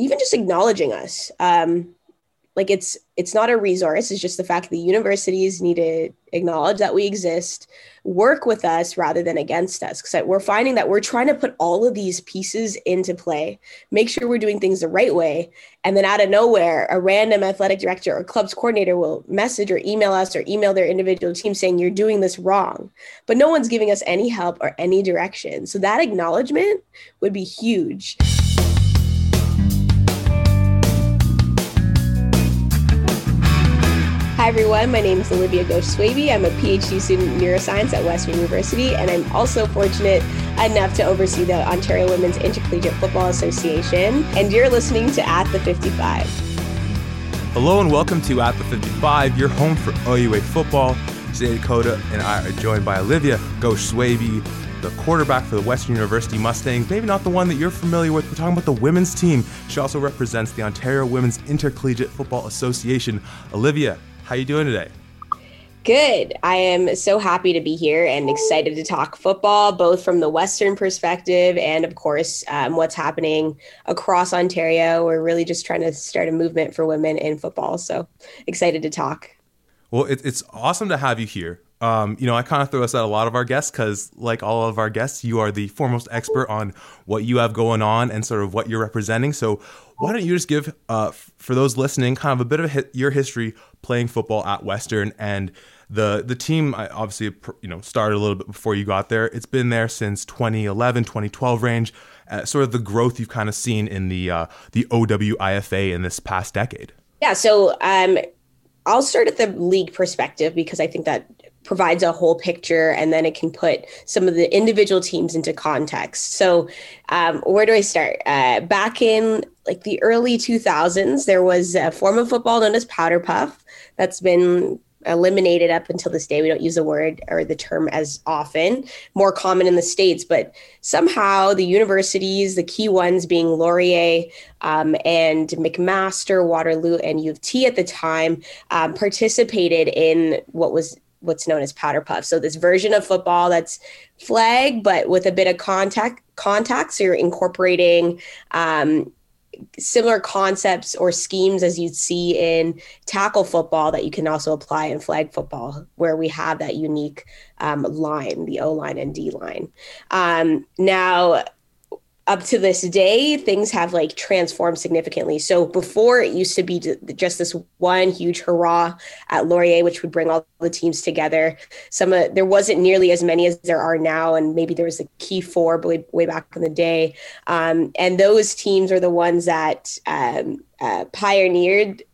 even just acknowledging us. Um, like it's it's not a resource. It's just the fact that the universities need to acknowledge that we exist work with us rather than against us. Because we're finding that we're trying to put all of these pieces into play make sure we're doing things the right way and then out of nowhere a random athletic director or clubs coordinator will message or email us or email their individual team saying you're doing this wrong. But no one's giving us any help or any direction. So that acknowledgement would be huge everyone. My name is Olivia Ghosh Swaby. I'm a PhD student in neuroscience at Western University, and I'm also fortunate enough to oversee the Ontario Women's Intercollegiate Football Association. And you're listening to At the 55. Hello, and welcome to At the 55, your home for OUA football. Today, Dakota and I are joined by Olivia Ghosh Swaby, the quarterback for the Western University Mustangs. Maybe not the one that you're familiar with. We're talking about the women's team. She also represents the Ontario Women's Intercollegiate Football Association. Olivia, how are you doing today? Good. I am so happy to be here and excited to talk football, both from the Western perspective and, of course, um, what's happening across Ontario. We're really just trying to start a movement for women in football. So excited to talk. Well, it, it's awesome to have you here. Um, you know, I kind of throw us at a lot of our guests because, like all of our guests, you are the foremost expert on what you have going on and sort of what you're representing. So, why don't you just give, uh, for those listening, kind of a bit of a your history playing football at Western and the the team obviously you know started a little bit before you got there. It's been there since 2011, 2012 range. Uh, sort of the growth you've kind of seen in the uh, the OWIFA in this past decade. Yeah, so um, I'll start at the league perspective because I think that provides a whole picture and then it can put some of the individual teams into context. So, um, where do I start? Uh, back in like the early 2000s, there was a form of football known as powder puff that's been eliminated up until this day. We don't use the word or the term as often, more common in the States, but somehow the universities, the key ones being Laurier um, and McMaster, Waterloo, and U of T at the time, um, participated in what was what's known as powder puff. So this version of football that's flag, but with a bit of contact contact. So you're incorporating um, similar concepts or schemes as you'd see in tackle football that you can also apply in flag football, where we have that unique um, line, the O line and D line. Um, now, up to this day, things have like transformed significantly. So before it used to be just this one huge hurrah at Laurier, which would bring all the teams together. Some uh, there wasn't nearly as many as there are now, and maybe there was a key four way, way back in the day. Um, and those teams are the ones that um, uh, pioneered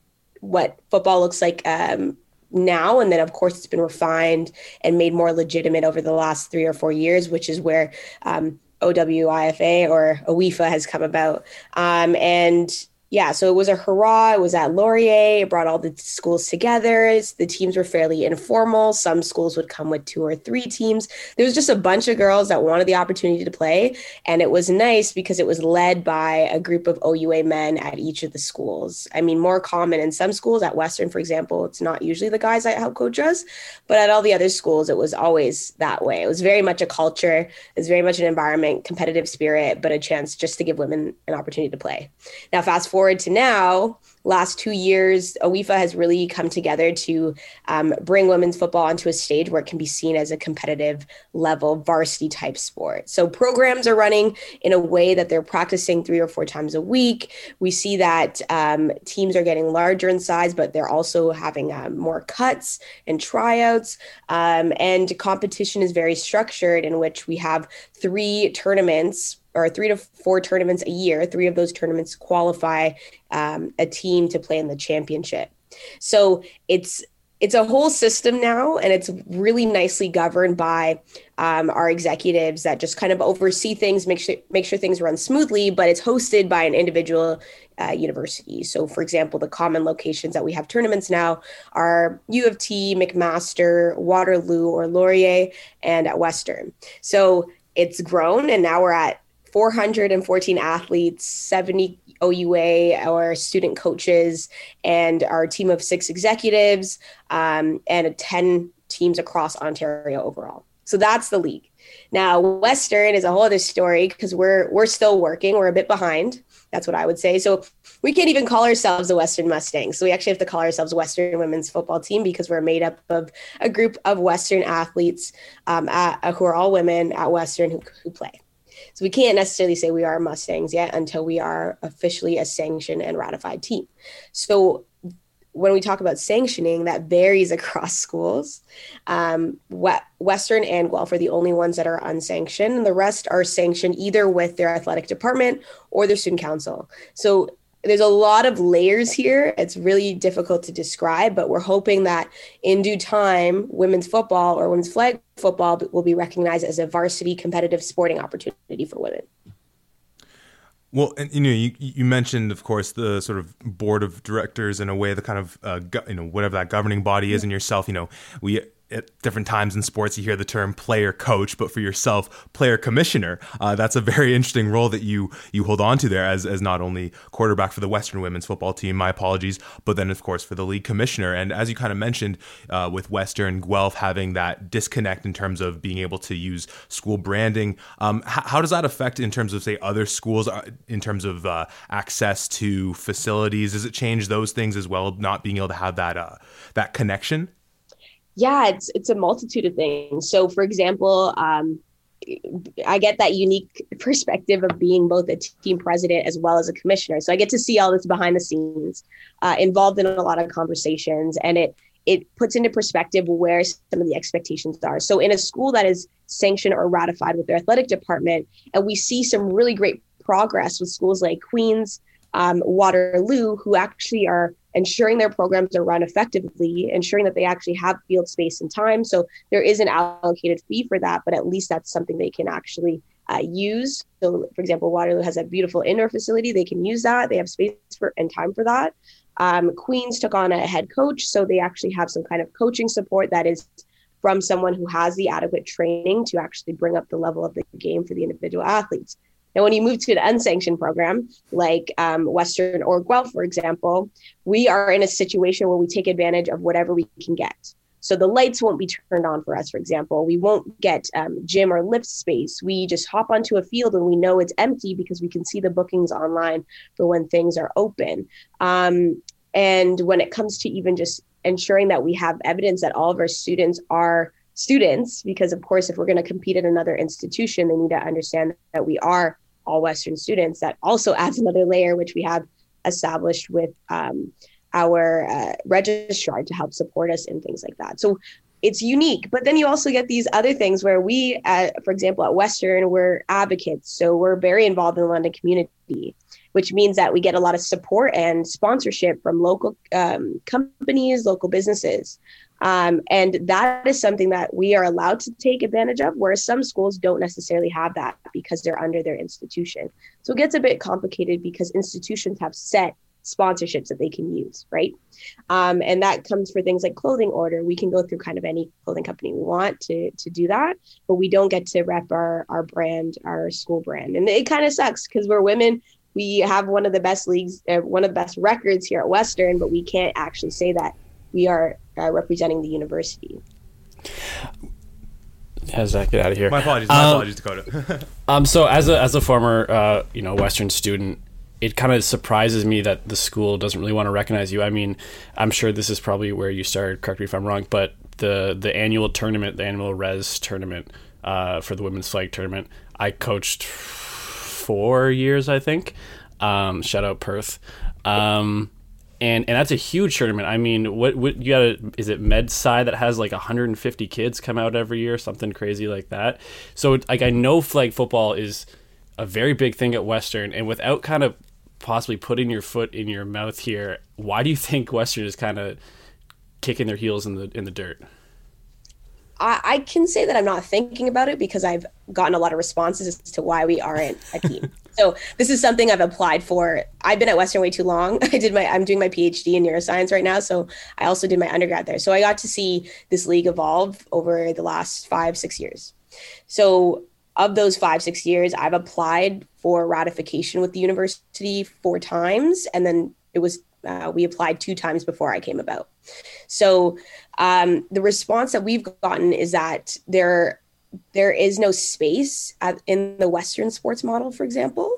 what football looks like um, now and then of course it's been refined and made more legitimate over the last three or four years which is where um, OWIFA or OWIFA has come about. Um, and yeah, so it was a hurrah. It was at Laurier. It brought all the schools together. The teams were fairly informal. Some schools would come with two or three teams. There was just a bunch of girls that wanted the opportunity to play. And it was nice because it was led by a group of OUA men at each of the schools. I mean, more common in some schools, at Western, for example, it's not usually the guys that help coach us. But at all the other schools, it was always that way. It was very much a culture, it was very much an environment, competitive spirit, but a chance just to give women an opportunity to play. Now, fast forward to now, last two years, OWIFA has really come together to um, bring women's football onto a stage where it can be seen as a competitive level varsity type sport. So programs are running in a way that they're practicing three or four times a week. We see that um, teams are getting larger in size, but they're also having um, more cuts and tryouts. Um, and competition is very structured, in which we have three tournaments or three to four tournaments a year. Three of those tournaments qualify um, a team to play in the championship. So it's it's a whole system now, and it's really nicely governed by um, our executives that just kind of oversee things, make sure make sure things run smoothly. But it's hosted by an individual uh, university. So, for example, the common locations that we have tournaments now are U of T, McMaster, Waterloo, or Laurier, and at Western. So it's grown, and now we're at 414 athletes, 70 OUA, our student coaches, and our team of six executives, um, and 10 teams across Ontario overall. So that's the league. Now, Western is a whole other story because we're we're still working. We're a bit behind. That's what I would say. So we can't even call ourselves the Western Mustangs. So we actually have to call ourselves Western Women's Football Team because we're made up of a group of Western athletes um, at, who are all women at Western who, who play. So we can't necessarily say we are Mustangs yet until we are officially a sanctioned and ratified team. So when we talk about sanctioning, that varies across schools. Um, Western and Guelph are the only ones that are unsanctioned, and the rest are sanctioned either with their athletic department or their student council. So there's a lot of layers here. It's really difficult to describe, but we're hoping that in due time, women's football or women's flag football will be recognized as a varsity competitive sporting opportunity for women. Well, and you know, you, you mentioned, of course, the sort of board of directors in a way, the kind of uh, go, you know whatever that governing body is, and yourself. You know, we at different times in sports you hear the term player coach but for yourself player commissioner. Uh, that's a very interesting role that you you hold on to there as, as not only quarterback for the western women's football team my apologies but then of course for the league commissioner. And as you kind of mentioned uh, with western guelph having that disconnect in terms of being able to use school branding um, h- how does that affect in terms of say other schools uh, in terms of uh, access to facilities? Does it change those things as well not being able to have that uh, that connection yeah, it's it's a multitude of things. So, for example, um, I get that unique perspective of being both a team president as well as a commissioner. So I get to see all this behind the scenes, uh, involved in a lot of conversations, and it it puts into perspective where some of the expectations are. So in a school that is sanctioned or ratified with their athletic department, and we see some really great progress with schools like Queens, um, Waterloo, who actually are ensuring their programs are run effectively, ensuring that they actually have field space and time. So there is an allocated fee for that, but at least that's something they can actually uh, use. So, for example, Waterloo has a beautiful indoor facility. They can use that. They have space for and time for that. Um, Queens took on a head coach, so they actually have some kind of coaching support that is from someone who has the adequate training to actually bring up the level of the game for the individual athletes. Now, when you move to an unsanctioned program like um, Western or Guelph, for example, we are in a situation where we take advantage of whatever we can get. So the lights won't be turned on for us, for example. We won't get um, gym or lift space. We just hop onto a field and we know it's empty because we can see the bookings online for when things are open. Um, and when it comes to even just ensuring that we have evidence that all of our students are students, because of course, if we're going to compete at another institution, they need to understand that we are all Western students. That also adds another layer, which we have established with um, our uh, registrar to help support us in things like that. So it's unique. But then you also get these other things where we, for example, at Western, we're advocates. So we're very involved in the London community, which means that we get a lot of support and sponsorship from local um, companies, local businesses. Um, and that is something that we are allowed to take advantage of, whereas some schools don't necessarily have that because they're under their institution. So it gets a bit complicated because institutions have set sponsorships that they can use, right? Um, and that comes for things like clothing order. We can go through kind of any clothing company we want to to do that, but we don't get to rep our our brand, our school brand, and it kind of sucks because we're women. We have one of the best leagues, uh, one of the best records here at Western, but we can't actually say that we are uh, representing the university. Yeah, Zach, get out of here. My apologies. My um, apologies, Dakota. um, so as a as a former uh, you know Western student, it kind of surprises me that the school doesn't really want to recognize you. I mean, I'm sure this is probably where you started. Correct me if I'm wrong, but the the annual tournament, the annual res tournament uh, for the women's flag tournament, I coached four years, I think. Um, shout out Perth. Um, and and that's a huge tournament. I mean, what what you got? A, is it Med MedSci that has like 150 kids come out every year, something crazy like that? So like I know flag football is a very big thing at Western, and without kind of possibly putting your foot in your mouth here, why do you think Western is kind of kicking their heels in the in the dirt? I, I can say that I'm not thinking about it because I've gotten a lot of responses as to why we aren't a team. so this is something I've applied for. I've been at Western way too long. I did my I'm doing my PhD in neuroscience right now. So I also did my undergrad there. So I got to see this league evolve over the last five, six years. So of those five, six years, I've applied for ratification with the university four times. And then it was uh, we applied two times before I came about. So um, the response that we've gotten is that there there is no space at, in the Western sports model, for example.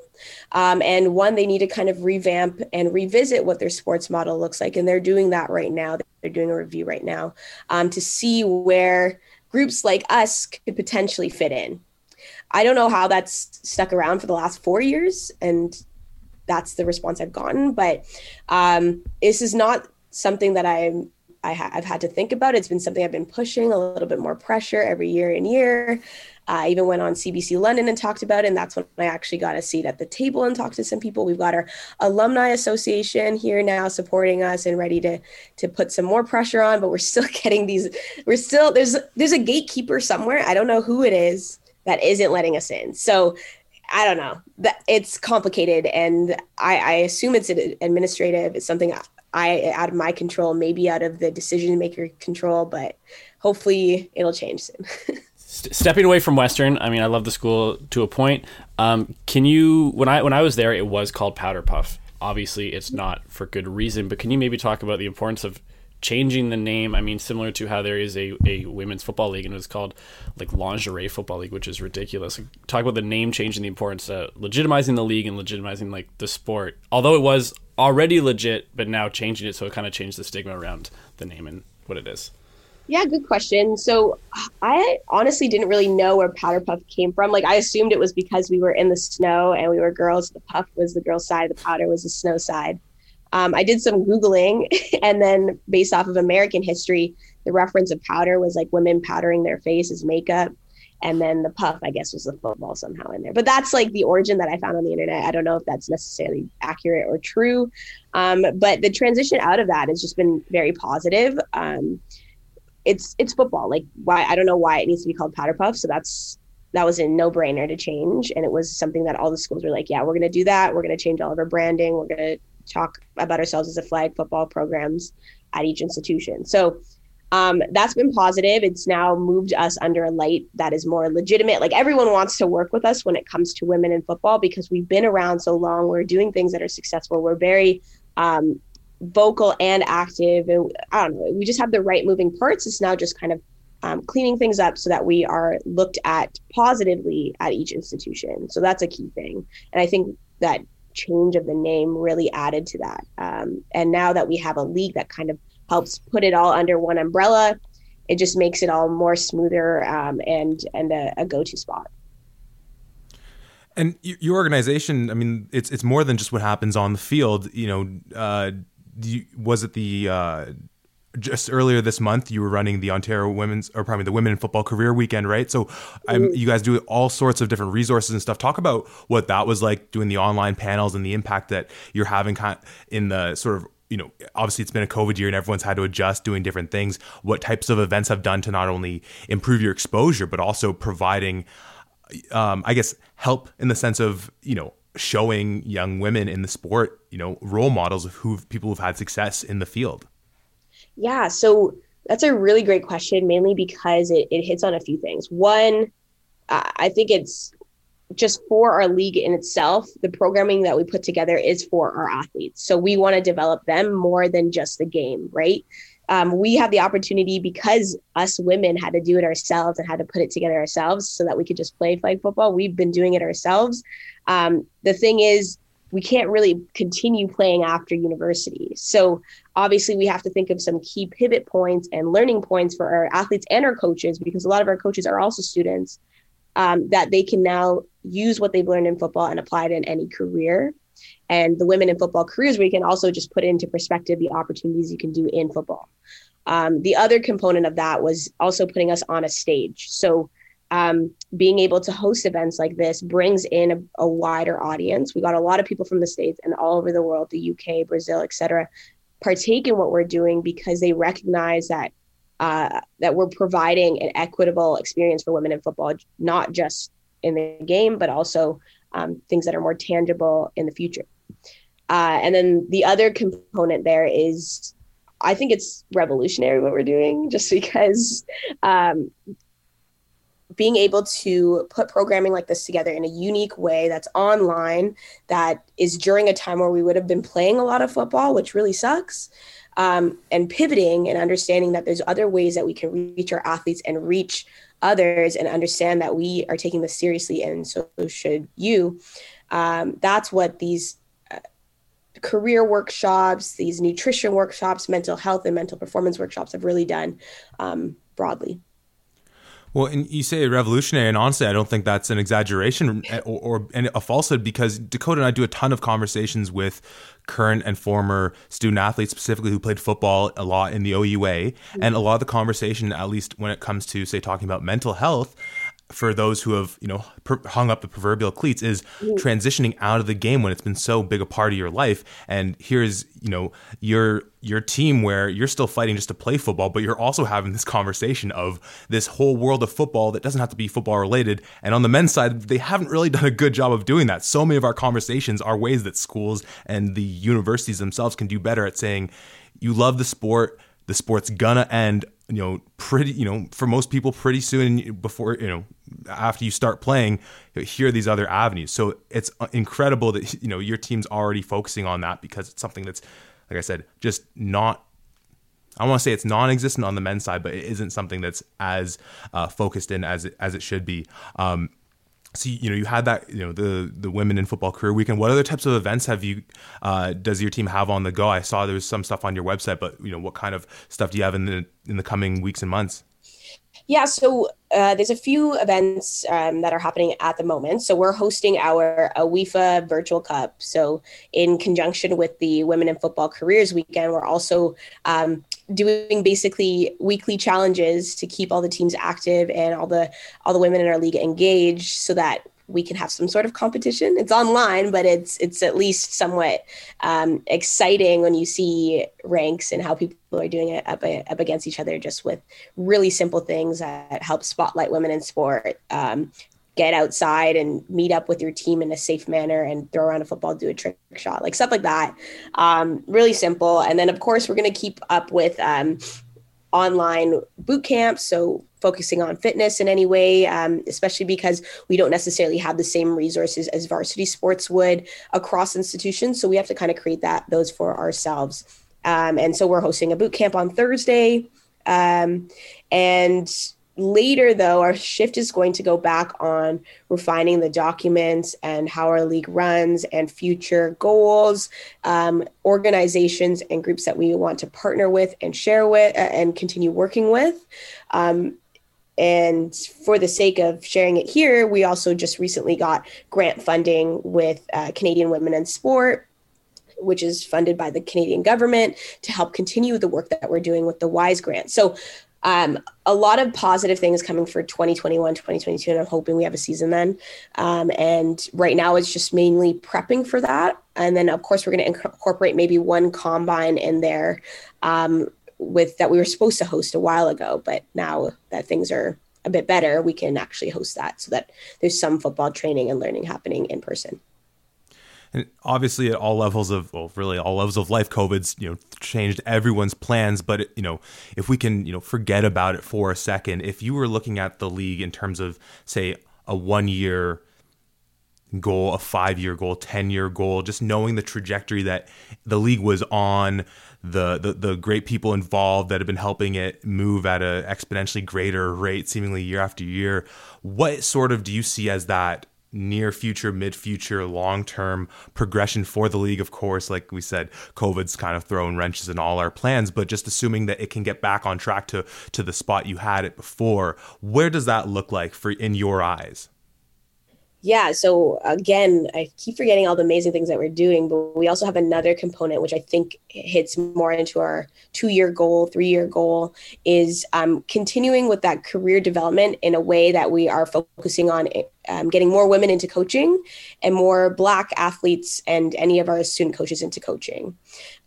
Um, and one, they need to kind of revamp and revisit what their sports model looks like. And they're doing that right now. They're doing a review right now um, to see where groups like us could potentially fit in. I don't know how that's stuck around for the last four years, and that's the response I've gotten. But um, this is not something that I'm I have had to think about. It's been something I've been pushing a little bit more pressure every year and year. I even went on CBC London and talked about it. And that's when I actually got a seat at the table and talked to some people. We've got our alumni association here now supporting us and ready to to put some more pressure on, but we're still getting these, we're still there's there's a gatekeeper somewhere. I don't know who it is that isn't letting us in. So I don't know. It's complicated, and I, I assume it's administrative. It's something I out of my control, maybe out of the decision maker control, but hopefully it'll change soon. Stepping away from Western, I mean, I love the school to a point. Um, can you when I when I was there, it was called Powder Puff. Obviously, it's not for good reason, but can you maybe talk about the importance of changing the name. I mean, similar to how there is a, a women's football league and it was called like lingerie football league, which is ridiculous. Talk about the name change and the importance of legitimizing the league and legitimizing like the sport. Although it was already legit, but now changing it so it kind of changed the stigma around the name and what it is. Yeah, good question. So I honestly didn't really know where Powder Puff came from. Like I assumed it was because we were in the snow and we were girls. The puff was the girl side, the powder was the snow side. Um, I did some Googling, and then based off of American history, the reference of powder was like women powdering their face as makeup. And then the puff, I guess, was the football somehow in there. But that's like the origin that I found on the internet. I don't know if that's necessarily accurate or true. Um, but the transition out of that has just been very positive. Um, it's it's football. Like why I don't know why it needs to be called powder puff. So that's that was a no brainer to change. And it was something that all the schools were like, yeah, we're going to do that. We're going to change all of our branding. We're going to talk about ourselves as a flag football programs at each institution. So um, that's been positive. It's now moved us under a light that is more legitimate. Like everyone wants to work with us when it comes to women in football because we've been around so long. We're doing things that are successful. We're very um, vocal and active. And I don't know, we just have the right moving parts. It's now just kind of um, cleaning things up so that we are looked at positively at each institution. So that's a key thing. And I think that change of the name really added to that. Um, and now that we have a league that kind of helps put it all under one umbrella, it just makes it all more smoother um, and and a, a go to spot. And your organization, I mean, it's it's more than just what happens on the field. You know, uh, you, was it the uh, just earlier this month you were running the Ontario Women's or probably the Women in Football Career Weekend, right? So mm-hmm. you guys do all sorts of different resources and stuff. Talk about what that was like doing the online panels and the impact that you're having in the sort of you know, obviously it's been a COVID year and everyone's had to adjust doing different things. What types of events have done to not only improve your exposure, but also providing, um, I guess, help in the sense of, you know, showing young women in the sport, you know, role models of who people who've had success in the field. Yeah, so that's a really great question, mainly because it, it hits on a few things. One, I think it's just for our league in itself, the programming that we put together is for our athletes. So we want to develop them more than just the game, right? Um, we have the opportunity because us women had to do it ourselves and had to put it together ourselves so that we could just play flag football. We've been doing it ourselves. Um, the thing is, we can't really continue playing after university. So obviously we have to think of some key pivot points and learning points for our athletes and our coaches because a lot of our coaches are also students um, that they can now use what they've learned in football and apply it in any career. And the women in football careers, we can also just put into perspective the opportunities you can do in football. Um, the other component of that was also putting us on a stage. So um, being able to host events like this brings in a, a, wider audience. We got a lot of people from the States and all over the world, the UK, Brazil, et cetera, partake in what we're doing because they recognize that uh, that we're providing an equitable experience for women in football, not just in the game, but also um, things that are more tangible in the future. Uh, and then the other component there is I think it's revolutionary what we're doing just because um, being able to put programming like this together in a unique way that's online that is during a time where we would have been playing a lot of football which really sucks um, and pivoting and understanding that there's other ways that we can reach our athletes and reach others and understand that we are taking this seriously and so should you. Um, that's what these uh, career workshops these nutrition workshops mental health and mental performance workshops have really done um, broadly well, and you say revolutionary, and honestly, I don't think that's an exaggeration eh, or, or, a falsehood because Dakota and I do a ton of conversations with current and former student athletes, specifically who played football a lot in the OUA, and a lot of the conversation, at least when it comes to say talking about mental health, for those who have you know per- hung up the proverbial cleats is mm. transitioning out of the game when it's been so big a part of your life. And here's you know your your team where you're still fighting just to play football but you're also having this conversation of this whole world of football that doesn't have to be football related. And on the men's side they haven't really done a good job of doing that. So many of our conversations are ways that schools and the universities themselves can do better at saying you love the sport. The sport's gonna end you know pretty you know for most people pretty soon before you know after you start playing here are these other avenues. So it's incredible that you know your team's already focusing on that because it's something that's like i said just not I want to say it's non-existent on the men's side, but it isn't something that's as uh, focused in as it, as it should be. Um, so you know you had that you know the the women in football career weekend. What other types of events have you uh, does your team have on the go? I saw there was some stuff on your website but you know what kind of stuff do you have in the in the coming weeks and months yeah, so uh, there's a few events um, that are happening at the moment. So we're hosting our OWIFA Virtual Cup. So in conjunction with the Women in Football Careers Weekend, we're also um, doing basically weekly challenges to keep all the teams active and all the all the women in our league engaged, so that we can have some sort of competition. It's online, but it's it's at least somewhat um, exciting when you see ranks and how people are doing it up, up against each other, just with really simple things that help spotlight women in sport. Um, get outside and meet up with your team in a safe manner and throw around a football, do a trick shot, like stuff like that. Um, really simple. And then, of course, we're going to keep up with um, online boot camps. So focusing on fitness in any way, um, especially because we don't necessarily have the same resources as varsity sports would across institutions. So we have to kind of create that those for ourselves. Um, and so we're hosting a boot camp on Thursday. Um, and later though our shift is going to go back on refining the documents and how our league runs and future goals um, organizations and groups that we want to partner with and share with uh, and continue working with um, and for the sake of sharing it here, we also just recently got grant funding with uh, Canadian Women in Sport, which is funded by the Canadian government to help continue the work that we're doing with the WISE grant. So, um, a lot of positive things coming for 2021, 2022, and I'm hoping we have a season then. Um, and right now, it's just mainly prepping for that. And then, of course, we're going to incorporate maybe one combine in there um, with that we were supposed to host a while ago, but now that things are a bit better, we can actually host that so that there's some football training and learning happening in person. And obviously, at all levels of, well, really all levels of life, COVID's you know changed everyone's plans. But you know, if we can you know forget about it for a second, if you were looking at the league in terms of say a one year goal, a five year goal, 10 year goal, just knowing the trajectory that the league was on, the, the, the great people involved that have been helping it move at an exponentially greater rate, seemingly year after year. What sort of do you see as that near future, mid future, long term progression for the league. Of course, like we said, COVID's kind of thrown wrenches in all our plans, but just assuming that it can get back on track to to the spot you had it before, where does that look like for in your eyes? Yeah so again i keep forgetting all the amazing things that we're doing but we also have another component which i think hits more into our two year goal three year goal is um, continuing with that career development in a way that we are focusing on um, getting more women into coaching and more black athletes and any of our student coaches into coaching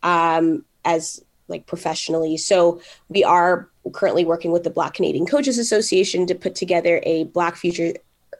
um, as like professionally. So we are currently working with the black canadian coaches association to put together a black future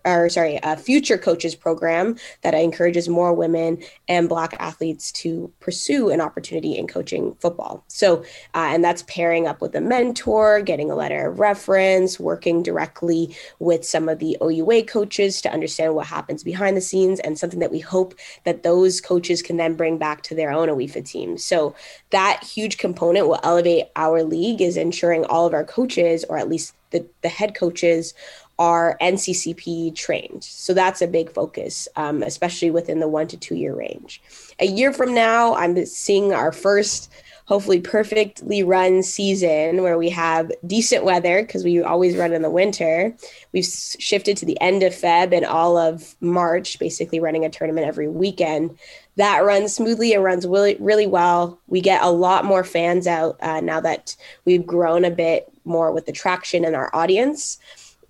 or sorry, a future coaches program that encourages more women and Black athletes to pursue an opportunity in coaching football. So, uh, and that's pairing up with a mentor, getting a letter of reference, working directly with some of the OUA coaches to understand what happens behind the scenes, and something that we hope that those coaches can then bring back to their own OWIFA team. So, that huge component will elevate our league is ensuring all of our coaches, or at least the, the head coaches, are NCCP trained. So that's a big focus, um, especially within the one to two year range. A year from now, I'm seeing our first, hopefully perfectly run season where we have decent weather because we always run in the winter. We've shifted to the end of Feb and all of March, basically running a tournament every weekend. That runs smoothly. It runs really, really well. We get a lot more fans out uh, now that we've grown a bit more with the traction in our audience.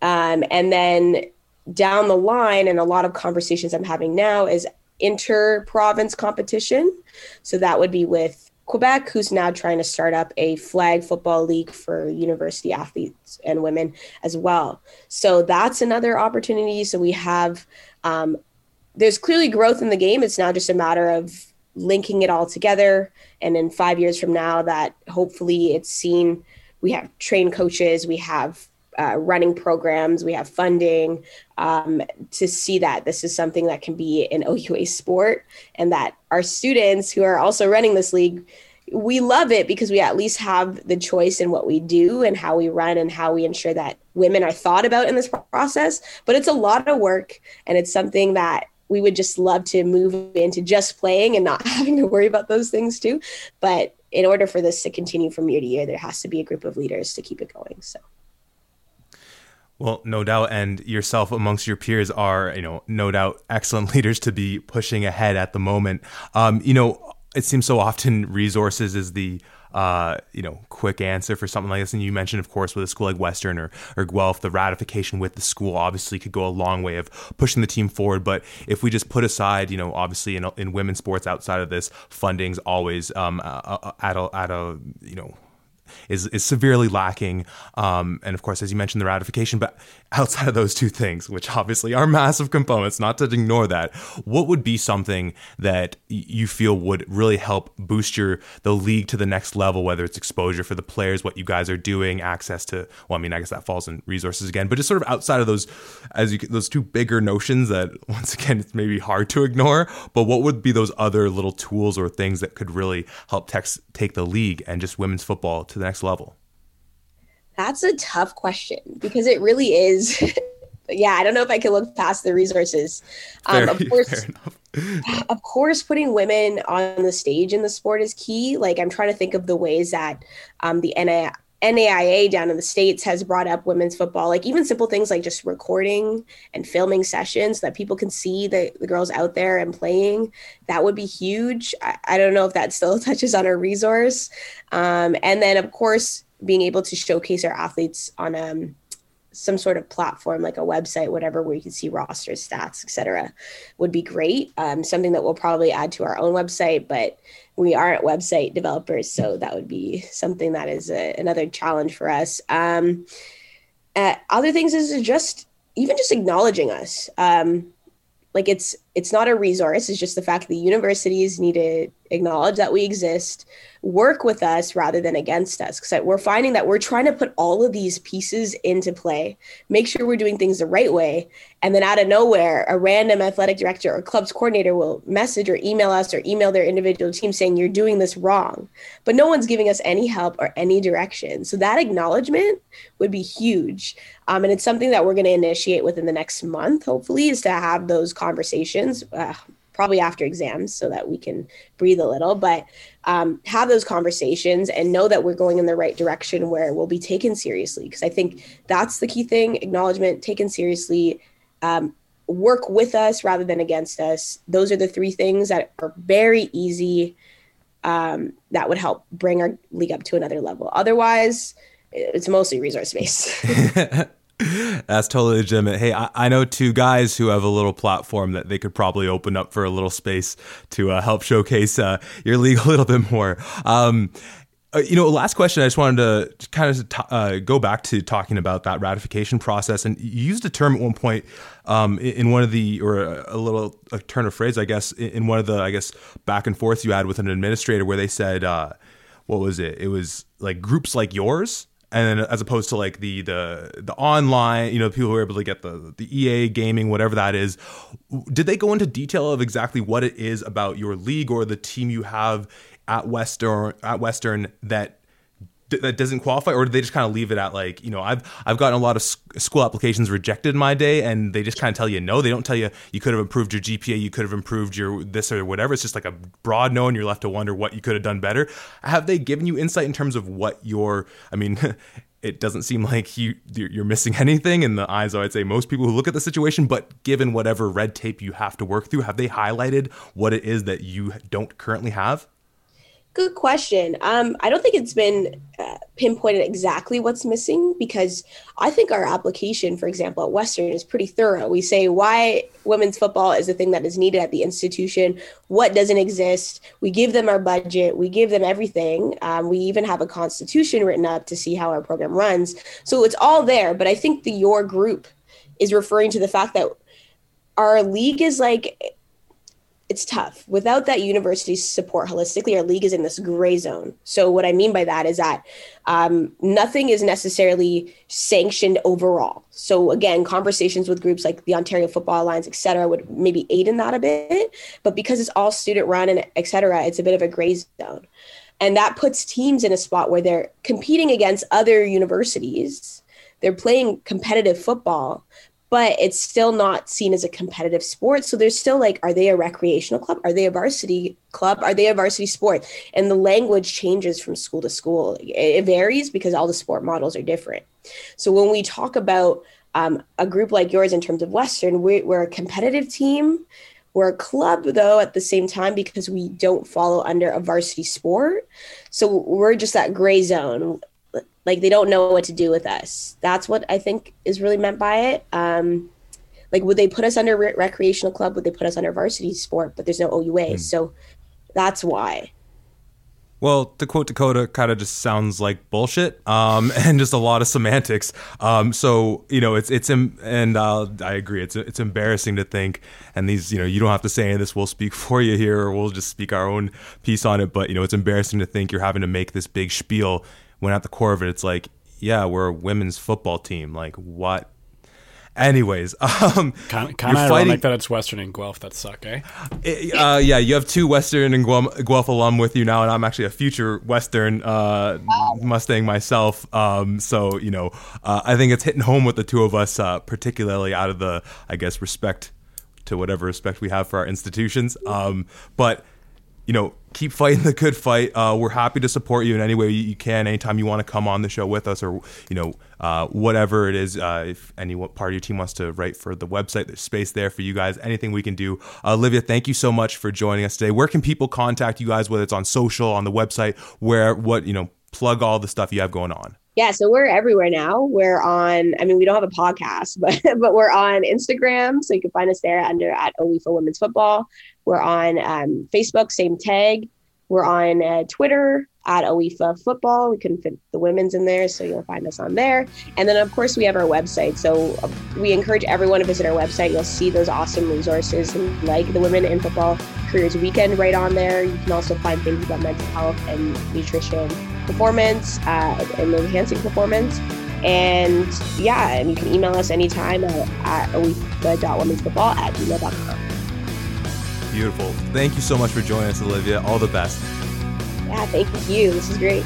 Um, and then down the line, and a lot of conversations I'm having now is inter province competition. So that would be with Quebec, who's now trying to start up a flag football league for university athletes and women as well. So that's another opportunity. So we have, um, there's clearly growth in the game. It's now just a matter of linking it all together. And in five years from now, that hopefully it's seen, we have trained coaches, we have uh, running programs, we have funding um, to see that this is something that can be an OUA sport and that our students who are also running this league, we love it because we at least have the choice in what we do and how we run and how we ensure that women are thought about in this process. But it's a lot of work and it's something that we would just love to move into just playing and not having to worry about those things too. But in order for this to continue from year to year, there has to be a group of leaders to keep it going. So. Well, no doubt, and yourself amongst your peers are, you know, no doubt excellent leaders to be pushing ahead at the moment. Um, you know, it seems so often resources is the uh, you know, quick answer for something like this. And you mentioned, of course, with a school like Western or, or Guelph, the ratification with the school obviously could go a long way of pushing the team forward. But if we just put aside, you know, obviously in, in women's sports outside of this, funding's always um, at a, at a, you know, is is severely lacking. Um, and of course, as you mentioned, the ratification. But outside of those two things, which obviously are massive components, not to ignore that, what would be something that you feel would really help boost your the league to the next level? Whether it's exposure for the players, what you guys are doing, access to. Well, I mean, I guess that falls in resources again, but just sort of outside of those, as you those two bigger notions that once again it's maybe hard to ignore. But what would be those other little tools or things that could really help tex- take the league and just women's football to the next level? That's a tough question because it really is. yeah, I don't know if I can look past the resources. Um, of course, of course, putting women on the stage in the sport is key. Like I'm trying to think of the ways that um, the NA, NAIA down in the states has brought up women's football, like even simple things like just recording and filming sessions so that people can see the, the girls out there and playing. That would be huge. I, I don't know if that still touches on a resource. Um, and then, of course, being able to showcase our athletes on um, some sort of platform like a website whatever where you can see rosters stats etc would be great. Um, something that we'll probably add to our own website but we aren't website developers so that would be something that is a, another challenge for us. Um, uh, other things is just even just acknowledging us. Um, like it's it's not a resource. It's just the fact that the universities need to acknowledge that we exist work with us rather than against us. Because we're finding that we're trying to put all of these pieces into play make sure we're doing things the right way and then out of nowhere a random athletic director or clubs coordinator will message or email us or email their individual team saying you're doing this wrong. But no one's giving us any help or any direction. So that acknowledgement would be huge. Um, and it's something that we're going to initiate within the next month hopefully is to have those conversations. Uh, probably after exams so that we can breathe a little but um, have those conversations and know that we're going in the right direction where we'll be taken seriously. Because i think that's the key thing acknowledgement taken seriously um, work with us rather than against us. Those are the three things that are very easy um, that would help bring our league up to another level. Otherwise it's mostly resource based That's totally legitimate. Hey, I, I, know two guys who have a little platform that they could probably open up for a little space to uh, help showcase uh, your league a little bit more. Um, Uh, you know, last question. I just wanted to kind of uh, go back to talking about that ratification process, and you used a term at one point um, in one of the, or a, a, little a turn of phrase, I guess, in one of the, I guess, back and forth you had with an administrator, where they said, uh, "What was it? It was like groups like yours." And then, as opposed to like the the the online, you know, people who are able to get the the EA gaming, whatever that is, did they go into detail of exactly what it is about your league or the team you have at Western at Western that that doesn't qualify or do they just kind of leave it at like you know i've i've gotten a lot of school applications rejected in my day and they just kind of tell you no. They don't tell you you could have improved your gpa you could have improved your this or whatever. It's just like a broad no and you're left to wonder what you could have done better. Have they given you insight in terms of what your i mean it doesn't seem like you you're missing anything in the eyes of I'd say most people who look at the situation but given whatever red tape you have to work through have they highlighted what it is that you don't currently have Good question. Um, I don't think it's been uh, pinpointed exactly what's missing because I think our application, for example, at Western is pretty thorough. We say why women's football is the thing that is needed at the institution, what doesn't exist. We give them our budget, we give them everything. Um, we even have a constitution written up to see how our program runs. So it's all there. But I think the your group is referring to the fact that our league is like it's tough. Without that university support holistically, our league is in this gray zone. So, what I mean by that is that um, nothing is necessarily sanctioned overall. So, again, conversations with groups like the Ontario Football Alliance, et cetera, would maybe aid in that a bit. But because it's all student run and et cetera, it's a bit of a gray zone. And that puts teams in a spot where they're competing against other universities. They're playing competitive football, but it's still not seen as a competitive sport. So there's still like, are they a recreational club? Are they a varsity club? Are they a varsity sport? And the language changes from school to school. It varies because all the sport models are different. So when we talk about um, a group like yours in terms of Western, we, we're a competitive team. We're a club, though, at the same time, because we don't follow under a varsity sport. So we're just that gray zone like they don't know what to do with us that's what i think is really meant by it um like would they put us under re- recreational club would they put us under varsity sport but there's no oua mm. so that's why well, to quote Dakota, kind of just sounds like bullshit, um, and just a lot of semantics. Um, so you know, it's it's and uh, I agree. It's it's embarrassing to think, and these you know, you don't have to say any of this. We'll speak for you here, or we'll just speak our own piece on it. But you know, it's embarrassing to think you're having to make this big spiel when at the core of it, it's like, yeah, we're a women's football team. Like, what? Anyways, um, kind of ironic fighting... that it's Western and Guelph that suck, eh? uh, yeah, you have two Western and Guelph alum with you now, and I'm actually a future Western uh, Mustang myself. Um, so you know, uh, I think it's hitting home with the two of us, uh, particularly out of the, I guess, respect to whatever respect we have for our institutions. Um, but you know, keep fighting the good fight. Uh, we're happy to support you in any way you can. Anytime you want to come on the show with us, or you know, uh, whatever it is. Uh, if any part of your team wants to write for the website, there's space there for you guys. Anything we can do. Olivia, thank you so much for joining us today. Where can people contact you guys? Whether it's on social, on the website, where what you know, plug all the stuff you have going on. Yeah, so we're everywhere now. We're on, I mean, we don't have a podcast, but but we're on Instagram. So you can find us there under at OWIFA Women's Football. We're on um, Facebook, same tag. We're on uh, Twitter at OWIFA Football. We couldn't fit the women's in there, so you'll find us on there. And then, of course, we have our website. So uh, we encourage everyone to visit our website. You'll see those awesome resources like the Women in Football Careers Weekend right on there. You can also find things about mental health and nutrition performance uh, and enhancing performance. And yeah, and you can email us anytime at, at owifa.womensfootball at gmail.com. Beautiful. Thank you so much for joining us, Olivia. All the best. Yeah, thank you. This is great.